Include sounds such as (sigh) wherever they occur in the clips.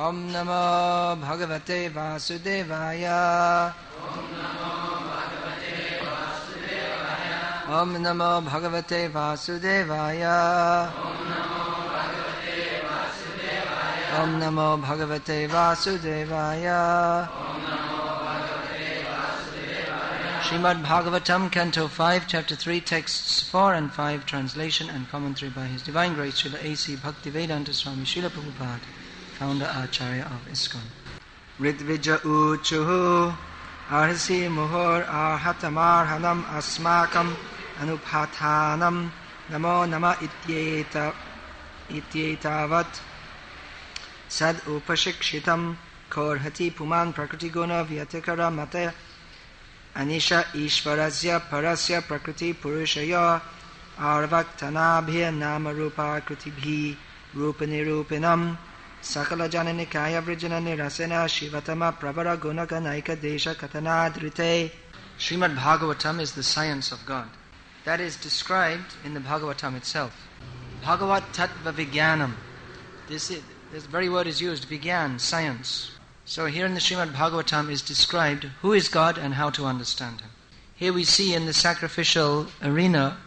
Om Namo Bhagavate Vasudevaya. Om Namo Bhagavate Vasudevaya. Om Namo Bhagavate Vasudevaya. Om Namo Bhagavate Vasudevaya Srimad Bhagavatam, Canto 5, Chapter 3, Texts 4 and 5, translation and commentary by His Divine Grace Srila A.C. Bhaktivedanta Swami Srila Prabhupada, founder Acharya of ISKCON. Ritvija Uchuhu Arhasi Muhur Arhatamarhanam Asmakam Anuphatanam Namo Nama Ityeta Ityetavat Sad Upashikshitam Korhati Puman Prakriti Guna Vyatikara Mate Anisha Ishvarasya Parasya Prakriti Purushaya Arvaktanabhya Nama Rupa Krutibhi Jananikaya Vrijana Nirasena Shivatama Pravara Gunaganaika Srimad Bhagavatam is the science of God. That is described in the Bhagavatam itself. Bhagavat Tattva Vijnanam. This, is, this very word is used, Vigyan, science. So here in the Srimad Bhagavatam is described who is God and how to understand Him. Here we see in the sacrificial arena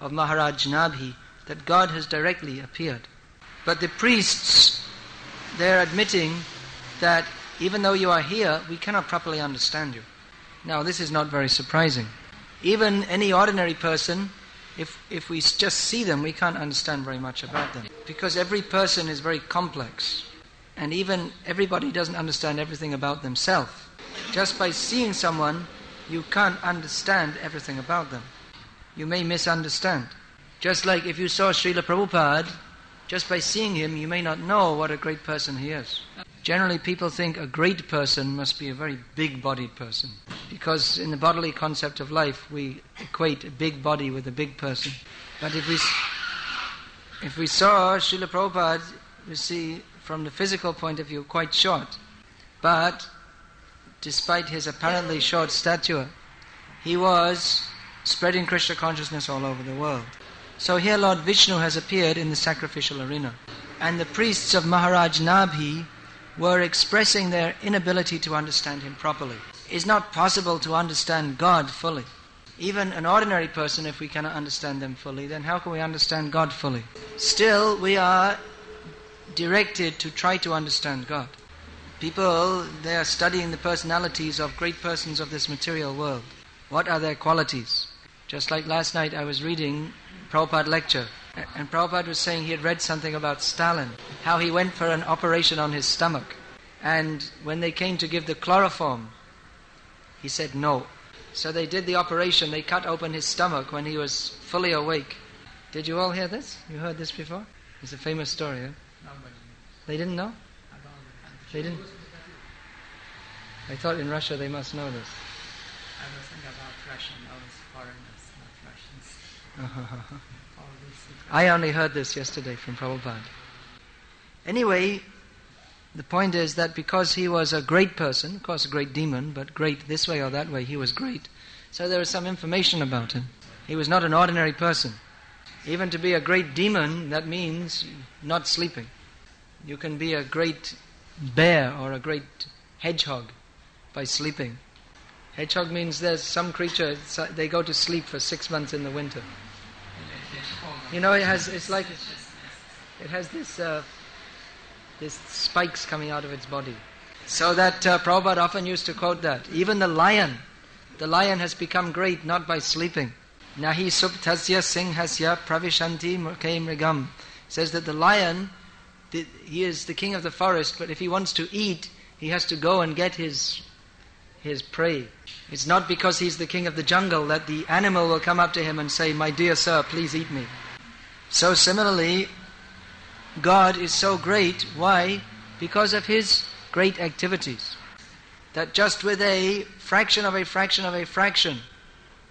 of Maharaj Nabhi that God has directly appeared. But the priests, they're admitting that even though you are here, we cannot properly understand you. Now, this is not very surprising. Even any ordinary person, if, if we just see them, we can't understand very much about them. Because every person is very complex. And even everybody doesn't understand everything about themselves. Just by seeing someone, you can't understand everything about them. You may misunderstand. Just like if you saw Srila Prabhupada, just by seeing him, you may not know what a great person he is. Generally, people think a great person must be a very big bodied person. Because in the bodily concept of life, we equate a big body with a big person. But if we, if we saw Srila Prabhupada, we see from the physical point of view quite short. But despite his apparently short stature, he was spreading Krishna consciousness all over the world. So here Lord Vishnu has appeared in the sacrificial arena. And the priests of Maharaj Nabhi were expressing their inability to understand him properly. It's not possible to understand God fully. Even an ordinary person, if we cannot understand them fully, then how can we understand God fully? Still, we are directed to try to understand God. People, they are studying the personalities of great persons of this material world. What are their qualities? Just like last night I was reading Prabhupada lecture, and Prabhupada was saying he had read something about Stalin, how he went for an operation on his stomach. And when they came to give the chloroform, he said no. So they did the operation, they cut open his stomach when he was fully awake. Did you all hear this? You heard this before? It's a famous story. Eh? They didn't know? They didn't? I thought in Russia they must know this. I was thinking about Russian, (laughs) I only heard this yesterday from Prabhupada. Anyway, the point is that because he was a great person, of course a great demon, but great this way or that way, he was great. So there is some information about him. He was not an ordinary person. Even to be a great demon, that means not sleeping. You can be a great bear or a great hedgehog by sleeping. Hedgehog means there's some creature, they go to sleep for six months in the winter. You know, it has, it's like, it has this, uh, this spikes coming out of its body. So that uh, Prabhupada often used to quote that. Even the lion, the lion has become great not by sleeping. Nahi subtasya singhasya pravishanti murke mrigam. Says that the lion, the, he is the king of the forest, but if he wants to eat, he has to go and get his his prey. It's not because he's the king of the jungle that the animal will come up to him and say, My dear sir, please eat me. So similarly, God is so great. Why? Because of his great activities. That just with a fraction of a fraction of a fraction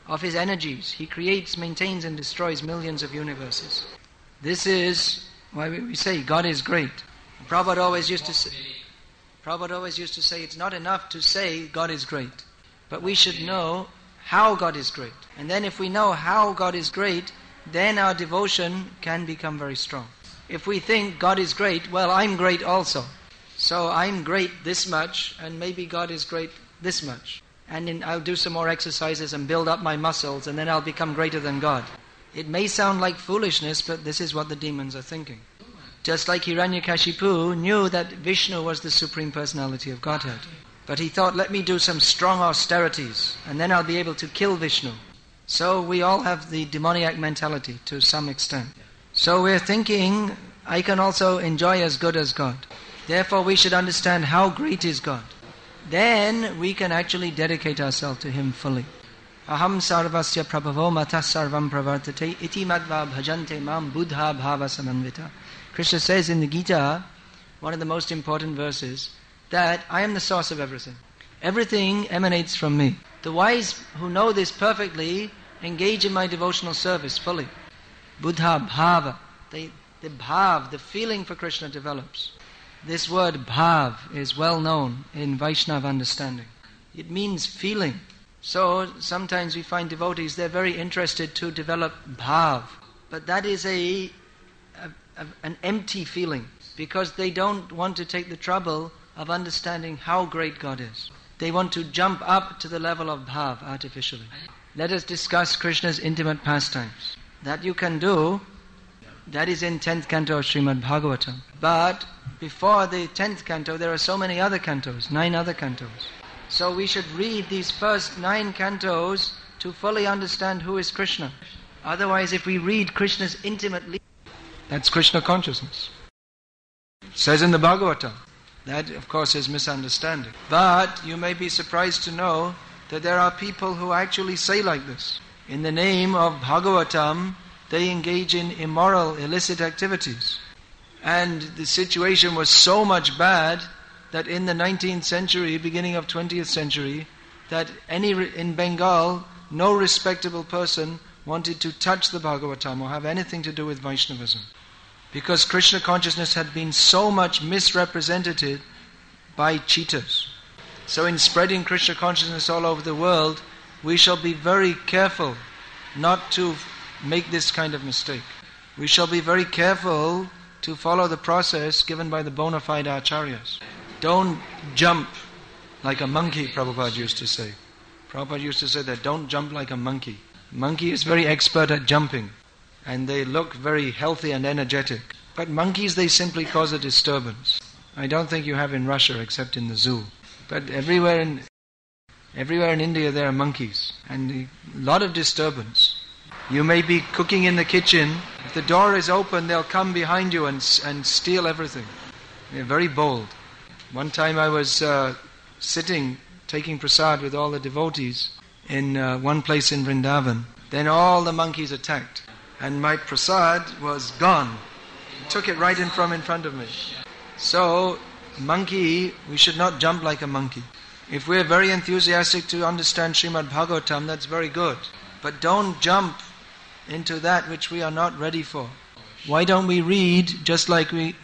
of his energies, he creates, maintains, and destroys millions of universes. This is why we say God is great. Prabhupada always used to say, Prabhupada always used to say it's not enough to say God is great, but we should know how God is great. And then if we know how God is great, then our devotion can become very strong. If we think God is great, well, I'm great also. So I'm great this much, and maybe God is great this much. And then I'll do some more exercises and build up my muscles, and then I'll become greater than God. It may sound like foolishness, but this is what the demons are thinking. Just like Hiranyakashipu knew that Vishnu was the Supreme Personality of Godhead. But he thought, let me do some strong austerities, and then I'll be able to kill Vishnu. So we all have the demoniac mentality to some extent. So we're thinking, I can also enjoy as good as God. Therefore, we should understand how great is God. Then we can actually dedicate ourselves to Him fully. Aham sarvasya prabhavo mata sarvam pravartate iti madva bhajante mam buddha bhava samanvita. Krishna says in the Gita, one of the most important verses, that I am the source of everything. Everything emanates from me. The wise who know this perfectly engage in my devotional service fully. Buddha bhava, the, the bhav, the feeling for Krishna develops. This word bhav is well known in Vaishnava understanding. It means feeling. So sometimes we find devotees, they're very interested to develop bhav. But that is a, a, a, an empty feeling because they don't want to take the trouble of understanding how great God is. They want to jump up to the level of bhav artificially. Let us discuss Krishna's intimate pastimes. That you can do, that is in 10th canto of Srimad Bhagavatam. But before the 10th canto, there are so many other cantos, nine other cantos. So we should read these first nine cantos to fully understand who is Krishna. Otherwise, if we read Krishna's intimate that's Krishna consciousness. Says in the Bhagavatam. That, of course, is misunderstanding. But you may be surprised to know that there are people who actually say like this. In the name of Bhagavatam, they engage in immoral, illicit activities. And the situation was so much bad that in the 19th century, beginning of 20th century, that any in Bengal, no respectable person wanted to touch the Bhagavatam or have anything to do with Vaishnavism. Because Krishna consciousness had been so much misrepresented by cheaters. So, in spreading Krishna consciousness all over the world, we shall be very careful not to make this kind of mistake. We shall be very careful to follow the process given by the bona fide acharyas. Don't jump like a monkey, Prabhupada used to say. Prabhupada used to say that don't jump like a monkey. Monkey is very expert at jumping and they look very healthy and energetic. But monkeys, they simply cause a disturbance. I don't think you have in Russia except in the zoo. But everywhere in, everywhere in India there are monkeys and a lot of disturbance. You may be cooking in the kitchen. If the door is open, they'll come behind you and, and steal everything. They're very bold. One time I was uh, sitting, taking prasad with all the devotees in uh, one place in Vrindavan. Then all the monkeys attacked and my prasad was gone. Took it right in from in front of me. So, monkey, we should not jump like a monkey. If we're very enthusiastic to understand Srimad Bhagavatam, that's very good. But don't jump into that which we are not ready for. Why don't we read, just like we,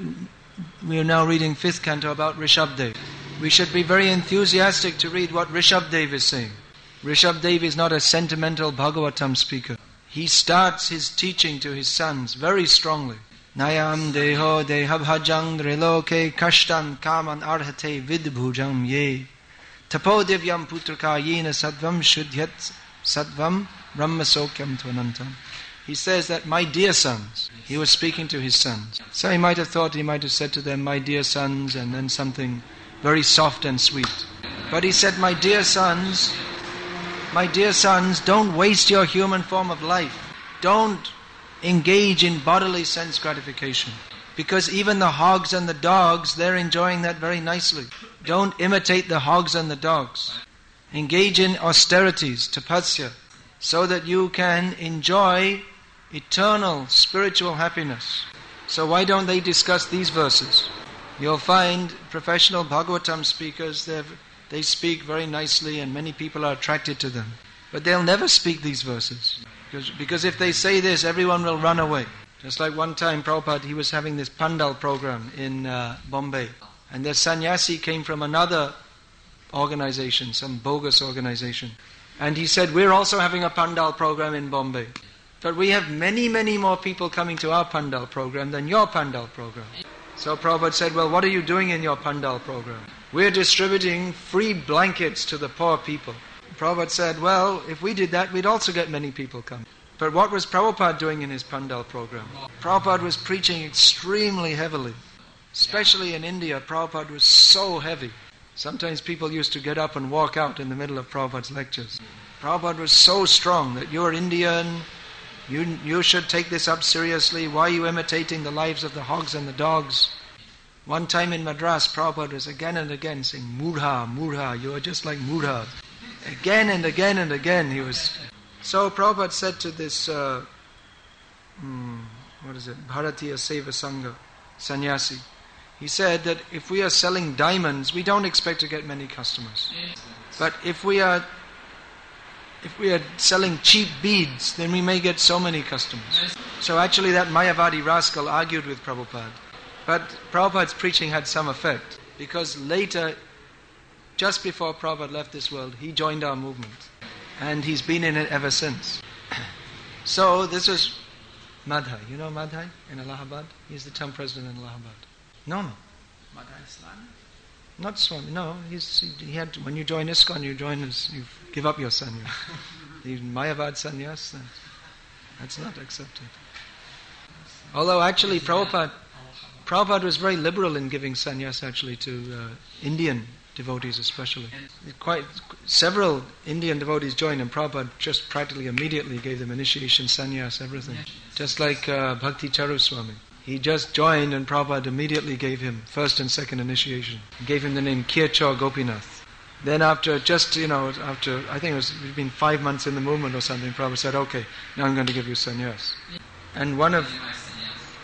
we are now reading fifth canto about Rishabdev? We should be very enthusiastic to read what Rishabdev is saying. Rishabdev is not a sentimental Bhagavatam speaker he starts his teaching to his sons very strongly. Nayam deho dehabhajang driloke kashtan kaman arhate vidbhujam ye. Tapodivyam putraka yena sadvam shudhyat sadvam brahmasokyam tvanantam. He says that my dear sons, he was speaking to his sons. So he might have thought he might have said to them, my dear sons, and then something very soft and sweet. But he said, my dear sons, my dear sons, don't waste your human form of life. Don't engage in bodily sense gratification. Because even the hogs and the dogs, they're enjoying that very nicely. Don't imitate the hogs and the dogs. Engage in austerities, tapasya, so that you can enjoy eternal spiritual happiness. So why don't they discuss these verses? You'll find professional Bhagavatam speakers, they speak very nicely and many people are attracted to them. But they'll never speak these verses. Because, if they say this, everyone will run away. Just like one time Prabhupada, he was having this Pandal program in uh, Bombay. And the sannyasi came from another organization, some bogus organization. And he said, We're also having a Pandal program in Bombay. But we have many, many more people coming to our Pandal program than your Pandal program. So Prabhupada said, Well, what are you doing in your Pandal program? We're distributing free blankets to the poor people. Prabhupada said, Well, if we did that, we'd also get many people coming. But what was Prabhupada doing in his Pandal program? Prabhupada was preaching extremely heavily. Especially in India, Prabhupada was so heavy. Sometimes people used to get up and walk out in the middle of Prabhupada's lectures. Prabhupada was so strong that you're Indian, you, you should take this up seriously. Why are you imitating the lives of the hogs and the dogs? One time in Madras, Prabhupada was again and again saying, Murha, Murha, you are just like Murha. Again and again and again he was. So Prabhupada said to this, uh, hmm, what is it, Bharatiya Seva Sangha, sannyasi, he said that if we are selling diamonds, we don't expect to get many customers. But if we are if we are selling cheap beads, then we may get so many customers. So actually that Mayavadi rascal argued with Prabhupada. But Prabhupada's preaching had some effect because later, just before Prabhupada left this world, he joined our movement. And he's been in it ever since. (clears throat) So this is Madhai. You know Madhai in Allahabad? He's the town president in Allahabad. No, no. Madhai Swami? Not Swami. No, he's, he had to, when you join ISKCON, you join his, you give up your sannyas. the (laughs) Mayavad sannyas, that, that's not accepted. Although actually Prabhupada, Prabhupada was very liberal in giving sannyas actually to uh, Indian devotees especially. Quite several Indian devotees joined and Prabhupada just practically immediately gave them initiation, sannyas, everything. Just like uh, Bhakti Charu Swami. He just joined and Prabhupada immediately gave him first and second initiation. Gave him the name Kirchor Gopinath. Then after just, you know, after, I think it was been five months in the movement or something, Prabhupada said, okay, now I'm going to give you sannyas. And one of,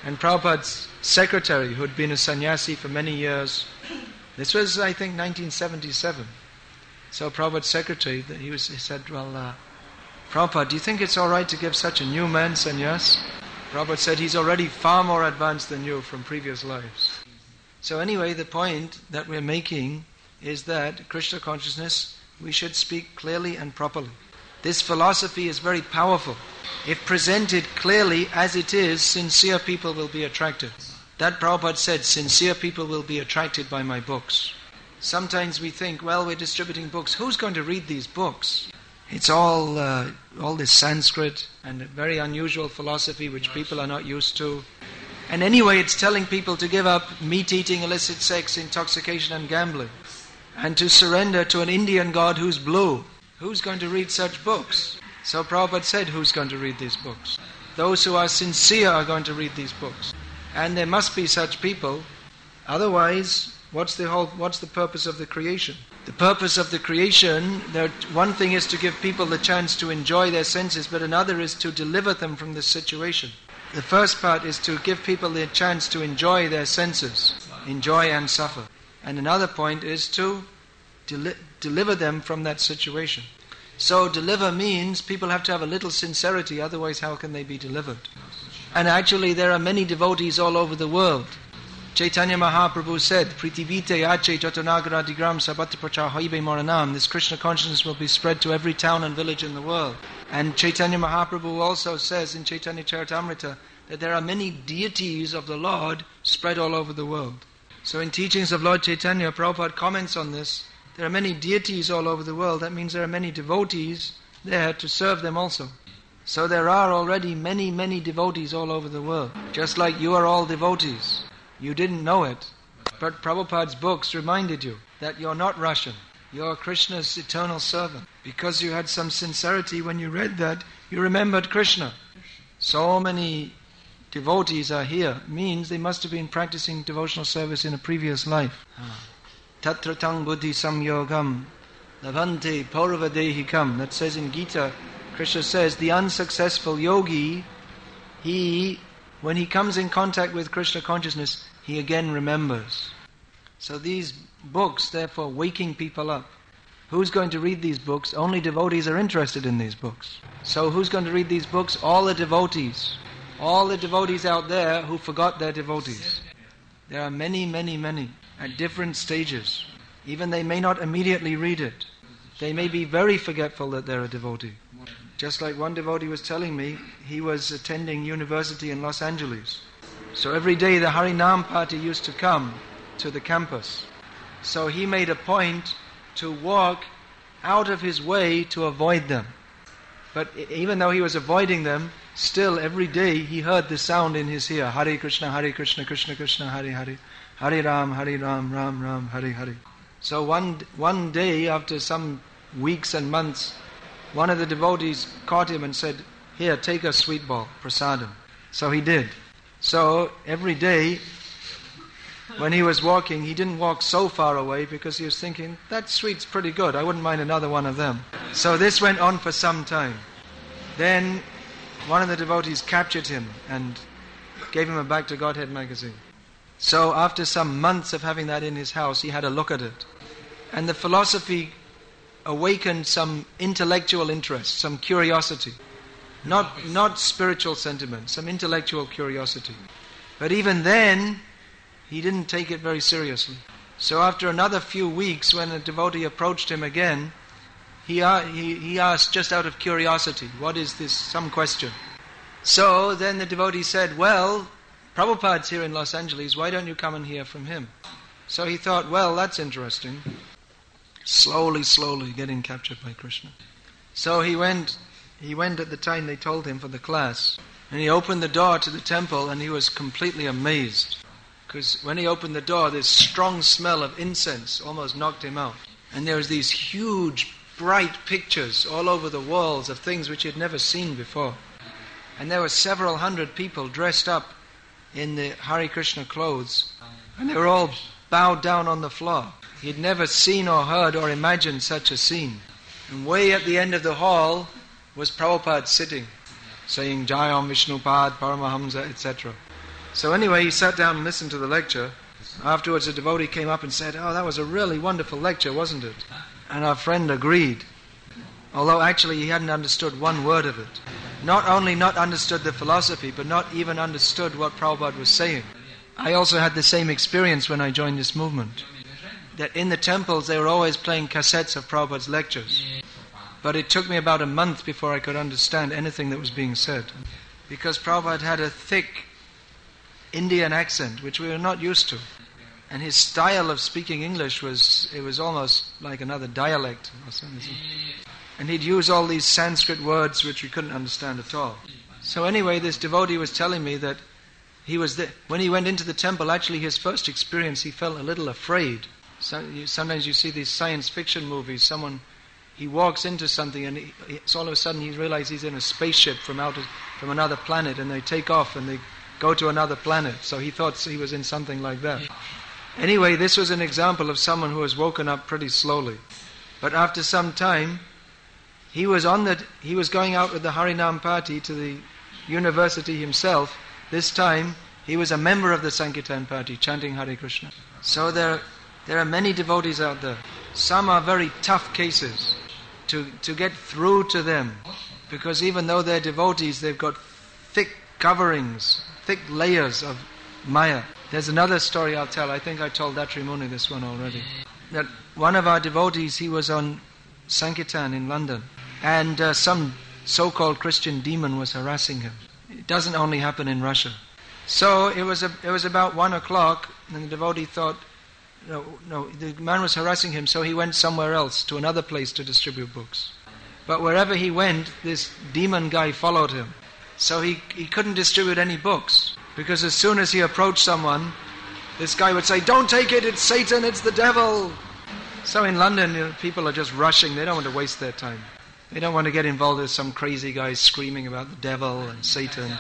and Prabhupada's secretary, who had been a sannyasi for many years, this was, I think, 1977. So Prabhupada's secretary, he, was, he said, well, uh, Prabhupada, do you think it's all right to give such a new man sannyas? Prabhupada said he's already far more advanced than you from previous lives. So anyway, the point that we're making is that Krishna consciousness, we should speak clearly and properly. This philosophy is very powerful. If presented clearly as it is, sincere people will be attracted. That Prabhupada said, sincere people will be attracted by my books. Sometimes we think, well, we're distributing books. Who's going to read these books? It's all, uh, all this Sanskrit and very unusual philosophy which people are not used to. And anyway, it's telling people to give up meat eating, illicit sex, intoxication, and gambling, and to surrender to an Indian God who's blue. Who's going to read such books? So Prabhupada said, Who's going to read these books? Those who are sincere are going to read these books. And there must be such people. Otherwise, what's the, whole, what's the purpose of the creation? The purpose of the creation, one thing is to give people the chance to enjoy their senses, but another is to deliver them from this situation. The first part is to give people the chance to enjoy their senses, enjoy and suffer. And another point is to deli- deliver them from that situation. So, deliver means people have to have a little sincerity, otherwise, how can they be delivered? And actually, there are many devotees all over the world Chaitanya Mahaprabhu said, Pritivite Ache Jotanagara Digram Prachahaibe Moranam. This Krishna consciousness will be spread to every town and village in the world. And Chaitanya Mahaprabhu also says in Chaitanya Charitamrita that there are many deities of the Lord spread all over the world. So in teachings of Lord Chaitanya, Prabhupada comments on this. There are many deities all over the world. That means there are many devotees there to serve them also. So there are already many, many devotees all over the world. Just like you are all devotees. You didn't know it, but Prabhupada's books reminded you that you're not Russian. You're Krishna's eternal servant. Because you had some sincerity when you read that, you remembered Krishna. So many devotees are here means they must have been practicing devotional service in a previous life. Tatratang buddhi samyogam lavante paurvadehikam. That says in Gita, Krishna says the unsuccessful yogi, he, when he comes in contact with Krishna consciousness, he again remembers. So these books, therefore, waking people up. Who's going to read these books? Only devotees are interested in these books. So who's going to read these books? All the devotees. All the devotees out there who forgot their devotees. There are many, many, many at different stages. Even they may not immediately read it. They may be very forgetful that they're a devotee. Just like one devotee was telling me, he was attending university in Los Angeles. So every day the Harinam party used to come to the campus. So he made a point to walk out of his way to avoid them. But even though he was avoiding them, still every day he heard the sound in his ear Hare Krishna, Hare Krishna, Krishna Krishna, Hare Hare, Hare Ram, Hare Ram, Ram Ram, Hare Hare. So one, one day, after some weeks and months, one of the devotees caught him and said, Here, take a sweet ball, prasadam. So he did. So every day, when he was walking, he didn't walk so far away because he was thinking, that sweet's pretty good, I wouldn't mind another one of them. So this went on for some time. Then one of the devotees captured him and gave him a Back to Godhead magazine. So after some months of having that in his house, he had a look at it. And the philosophy awakened some intellectual interest, some curiosity. Not, not spiritual sentiment, some intellectual curiosity. But even then, he didn't take it very seriously. So after another few weeks, when a devotee approached him again, he, uh, he, he asked just out of curiosity, what is this, some question. So then the devotee said, well, Prabhupada's here in Los Angeles, why don't you come and hear from him? So he thought, well, that's interesting. Slowly, slowly getting captured by Krishna. So he went, he went at the time they told him for the class, and he opened the door to the temple and he was completely amazed. Because when he opened the door, this strong smell of incense almost knocked him out. And there was these huge, bright pictures all over the walls of things which he had never seen before. And there were several hundred people dressed up in the Hari Krishna clothes, and they were all bowed down on the floor. He had never seen or heard or imagined such a scene. And way at the end of the hall was Prabhupada sitting, saying Jai Jayam Vishnupad, Paramahamsa, etc. So anyway, he sat down and listened to the lecture. Afterwards, a devotee came up and said, Oh, that was a really wonderful lecture, wasn't it? And our friend agreed, although actually he hadn't understood one word of it. Not only not understood the philosophy, but not even understood what Prabhupada was saying. I also had the same experience when I joined this movement. That in the temples they were always playing cassettes of Prabhupada's lectures. But it took me about a month before I could understand anything that was being said. Because Prabhupada had a thick Indian accent, which we were not used to. And his style of speaking English was, it was almost like another dialect. And he'd use all these Sanskrit words which we couldn't understand at all. So anyway, this devotee was telling me that he was there. When he went into the temple, actually his first experience, he felt a little afraid. So, you, sometimes you see these science fiction movies, someone, he walks into something and he, all of a sudden he realizes he's in a spaceship from, out of, from another planet and they take off and they go to another planet. So he thought he was in something like that. Anyway, this was an example of someone who was woken up pretty slowly. But after some time, he was on the he was going out with the Harinam party to the university himself. This time he was a member of the Sankirtan party chanting Hare Krishna. So there there are many devotees out there. Some are very tough cases to to get through to them because even though they're devotees they've got thick coverings thick layers of Maya. There's another story I'll tell. I think I told Datri Muni this one already. That one of our devotees, he was on Sankirtan in London, and uh, some so-called Christian demon was harassing him. It doesn't only happen in Russia. So it was, a, it was about one o'clock, and the devotee thought, no, no, the man was harassing him, so he went somewhere else, to another place to distribute books. But wherever he went, this demon guy followed him. So he, he couldn't distribute any books. Because as soon as he approached someone, this guy would say, Don't take it, it's Satan, it's the devil. So in London, you know, people are just rushing, they don't want to waste their time. They don't want to get involved with some crazy guy screaming about the devil and Satan.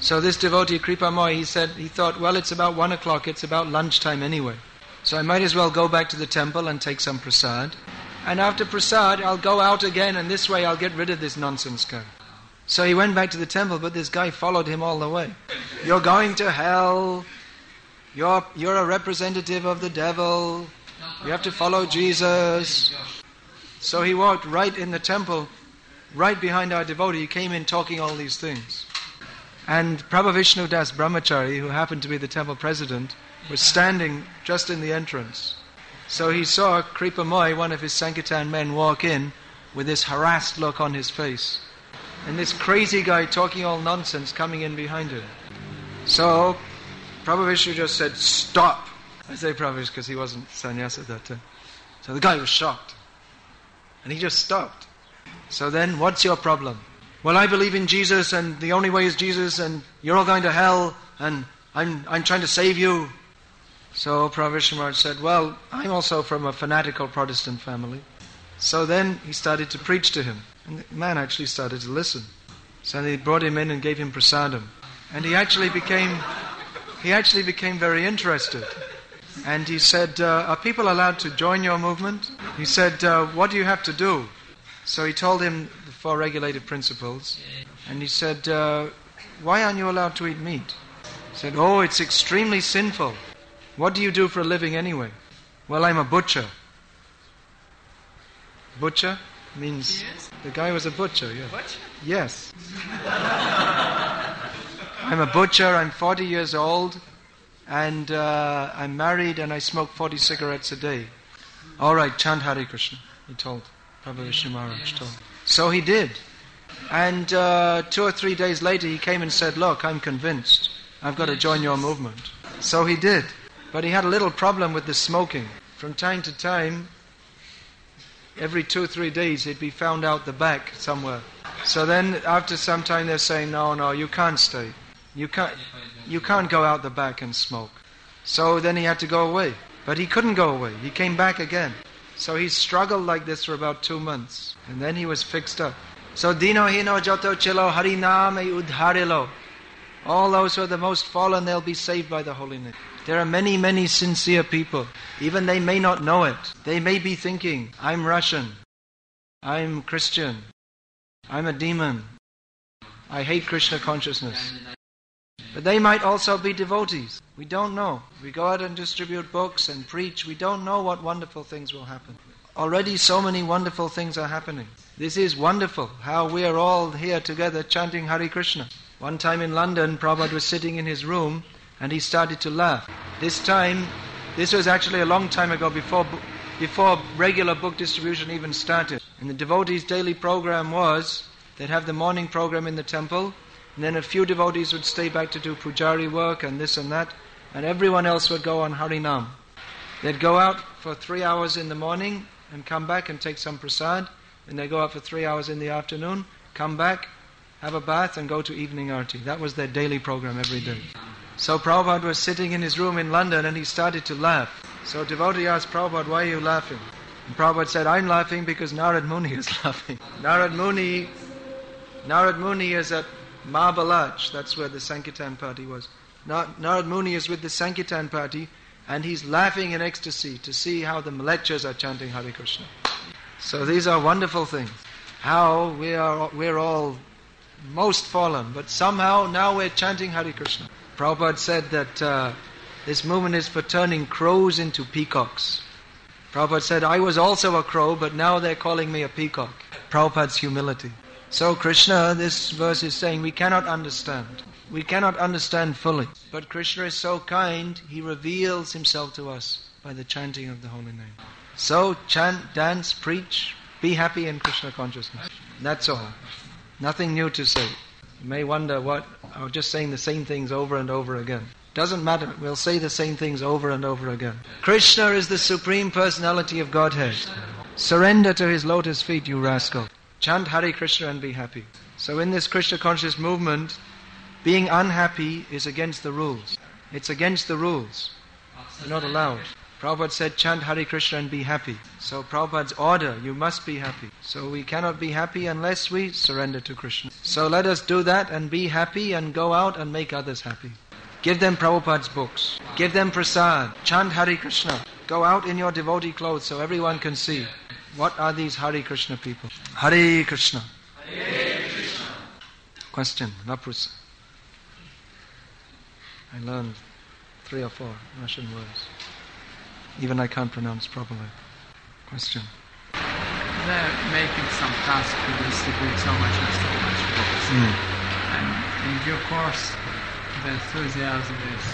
So this devotee, Kripa Moy, he said, he thought, well, it's about one o'clock, it's about lunchtime anyway. So I might as well go back to the temple and take some prasad. And after prasad, I'll go out again, and this way I'll get rid of this nonsense guy. So he went back to the temple, but this guy followed him all the way. You're going to hell. You're, you're a representative of the devil. You have to follow Jesus. So he walked right in the temple, right behind our devotee. He came in talking all these things. And Prabhavishnu Das Brahmachari, who happened to be the temple president, was standing just in the entrance. So he saw Kripa Moy, one of his Sankirtan men, walk in with this harassed look on his face and this crazy guy talking all nonsense coming in behind him. So Prabhupada just said, Stop! I say Prabhupada because he wasn't sannyas at that time. So the guy was shocked. And he just stopped. So then, what's your problem? Well, I believe in Jesus, and the only way is Jesus, and you're all going to hell, and I'm, I'm trying to save you. So Prabhupada said, Well, I'm also from a fanatical Protestant family. So then he started to preach to him. And the man actually started to listen. So they brought him in and gave him prasadam. And he actually became, he actually became very interested. And he said, uh, Are people allowed to join your movement? He said, uh, What do you have to do? So he told him the four regulated principles. And he said, uh, Why aren't you allowed to eat meat? He said, Oh, it's extremely sinful. What do you do for a living anyway? Well, I'm a butcher. Butcher means Yes. the guy was a butcher, yeah. Butcher? Yes. I'm a butcher, I'm 40 years old, and uh, I'm married and I smoke 40 cigarettes a day. All right, chant Hare Krishna, he told. Prabhavishnu Maharaj told. So he did. And uh, two or three days later, he came and said, Look, I'm convinced. I've got to join your movement. So he did. But he had a little problem with the smoking. From time to time, every two or three days, he'd be found out the back somewhere. So then, after some time, they're saying, "No, no, you can't stay. You can't. You can't go out the back and smoke." So then he had to go away. But he couldn't go away. He came back again. So he struggled like this for about two months, and then he was fixed up. So dino hino joto chilo hariname udharilo. All those who are the most fallen, they'll be saved by the holy name. There are many, many sincere people. Even they may not know it. They may be thinking, I'm Russian. I'm Christian. I'm a demon. I hate Krishna consciousness. But they might also be devotees. We don't know. We go out and distribute books and preach. We don't know what wonderful things will happen. Already so many wonderful things are happening. This is wonderful, how we are all here together chanting Hare Krishna. One time in London, Prabhupada was sitting in his room and he started to laugh. This time, this was actually a long time ago before, before regular book distribution even started. And the devotees' daily program was they'd have the morning program in the temple, and then a few devotees would stay back to do pujari work and this and that, and everyone else would go on Harinam. They'd go out for three hours in the morning and come back and take some prasad, and they go out for three hours in the afternoon, come back, have a bath, and go to evening arti. That was their daily program every day. So Prabhupada was sitting in his room in London and he started to laugh. So devotee asked Prabhupada, why are you laughing? And Prabhupada said, I'm laughing because Narad Muni is (laughs) laughing. Narad Muni, Narad Muni is at Marble Arch, that's where the Sankirtan party was. Narad Muni is with the Sankirtan party and he's laughing in ecstasy to see how the lectures are chanting Hare Krishna. So these are wonderful things. How we are, we're all most fallen, but somehow now we're chanting Hare Krishna. Prabhupada said that uh, this movement is for turning crows into peacocks. Prabhupada said, I was also a crow, but now they're calling me a peacock. Prabhupada's humility. So Krishna, this verse is saying, we cannot understand. We cannot understand fully. But Krishna is so kind, he reveals himself to us by the chanting of the holy name. So chant, dance, preach, be happy in Krishna consciousness. That's all. Nothing new to say. You may wonder what, I'm just saying the same things over and over again. Doesn't matter, we'll say the same things over and over again. Krishna is the Supreme Personality of Godhead. Surrender to his lotus feet, you rascal. Chant Hare Krishna and be happy. So in this Krishna conscious movement, being unhappy is against the rules. It's against the rules. You're not allowed. Prabhupada said, chant Hare Krishna and be happy. So Prabhupada's order, you must be happy. So we cannot be happy unless we surrender to Krishna. So let us do that and be happy and go out and make others happy. Give them Prabhupada's books. Give them prasad. Chant Hare Krishna. Go out in your devotee clothes so everyone can see. What are these Hare Krishna people? Hare Krishna. Question, Naprusa. I learned three or four Russian words. Even I can't pronounce properly. Question. They're making some task to distribute so much and so much books. Hmm. And in due course, the enthusiasm is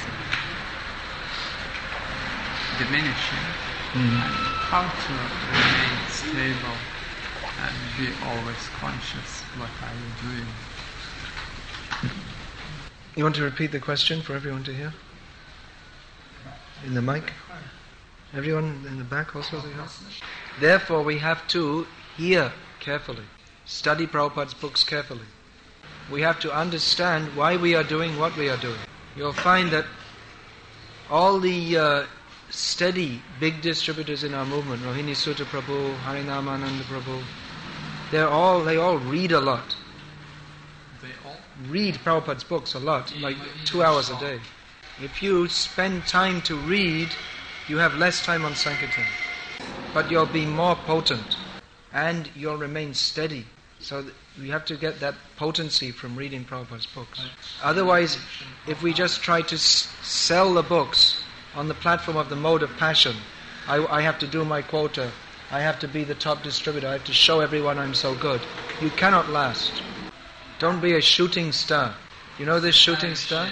diminishing. Hmm. And how to remain stable and be always conscious what are you doing? You want to repeat the question for everyone to hear? in the mic? Everyone in the back also? Therefore, we have to hear carefully, study Prabhupada's books carefully. We have to understand why we are doing what we are doing. You'll find that all the uh, steady big distributors in our movement, Rohini Sutta Prabhu, Harinamananda Prabhu, they're all they all read a lot. They all. Read Prabhupada's books a lot, like two hours a day. If you spend time to read, you have less time on Sankirtan. But you'll be more potent and you'll remain steady. So we have to get that potency from reading Prabhupada's books. Otherwise, if we just try to sell the books on the platform of the mode of passion, I, I have to do my quota, I have to be the top distributor, I have to show everyone I'm so good. You cannot last. Don't be a shooting star. You know this shooting star?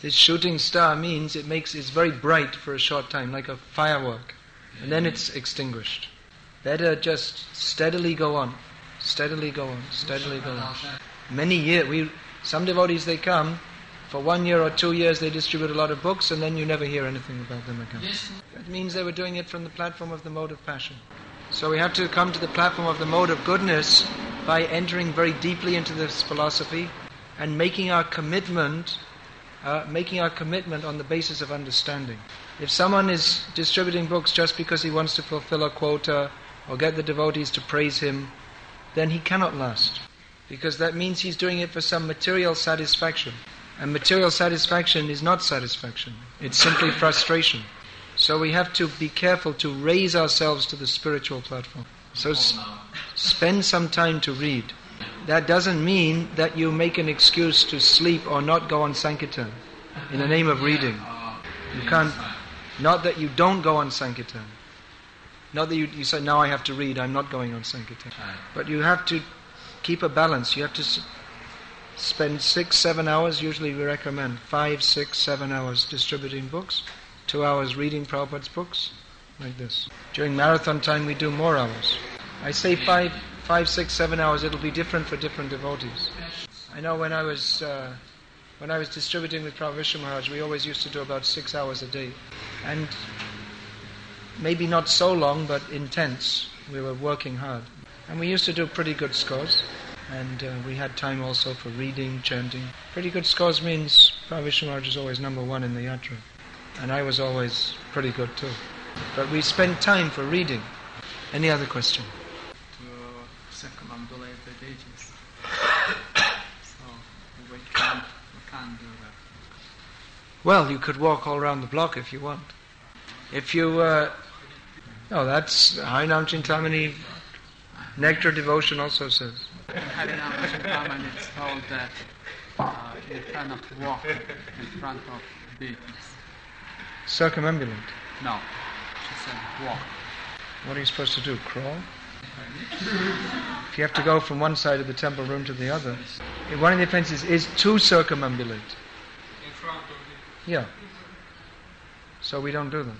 This shooting star means it makes it's very bright for a short time, like a firework, and then it's extinguished. Better just steadily go on, steadily go on, steadily go on. Many years, we some devotees they come for one year or two years they distribute a lot of books, and then you never hear anything about them again. That means they were doing it from the platform of the mode of passion. So we have to come to the platform of the mode of goodness by entering very deeply into this philosophy and making our commitment uh, making our commitment on the basis of understanding. If someone is distributing books just because he wants to fulfill a quota or get the devotees to praise him, then he cannot last. Because that means he's doing it for some material satisfaction. And material satisfaction is not satisfaction, it's simply frustration. So we have to be careful to raise ourselves to the spiritual platform. So s- spend some time to read. That doesn't mean that you make an excuse to sleep or not go on Sankirtan in the name of reading. You can't, not that you don't go on Sankirtan. Not that you, you say, now I have to read, I'm not going on Sankirtan. But you have to keep a balance. You have to s- spend six, seven hours, usually we recommend five, six, seven hours distributing books, two hours reading Prabhupada's books, like this. During marathon time, we do more hours. I say five, five, six, seven hours. It'll be different for different devotees. I know when I was uh, when I was distributing with Vishnu Maharaj, we always used to do about six hours a day, and maybe not so long, but intense. We were working hard, and we used to do pretty good scores. And uh, we had time also for reading, chanting. Pretty good scores means Vishnu Maharaj is always number one in the yatra, and I was always pretty good too. But we spent time for reading. Any other question? to circumambulate the deities. so we can't, we can't do that. Well, you could walk all around the block if you want. If you, uh, no, that's Harinam Chintamani Nectar Devotion also says. In Harinam Chintamani it's told that uh, you cannot walk in front of deities. Circumambulate. No, she said walk. What are you supposed to do? Crawl? If you have to go from one side of the temple room to the other, one of the offenses is to circumambulate. in front of the Yeah. So we don't do them.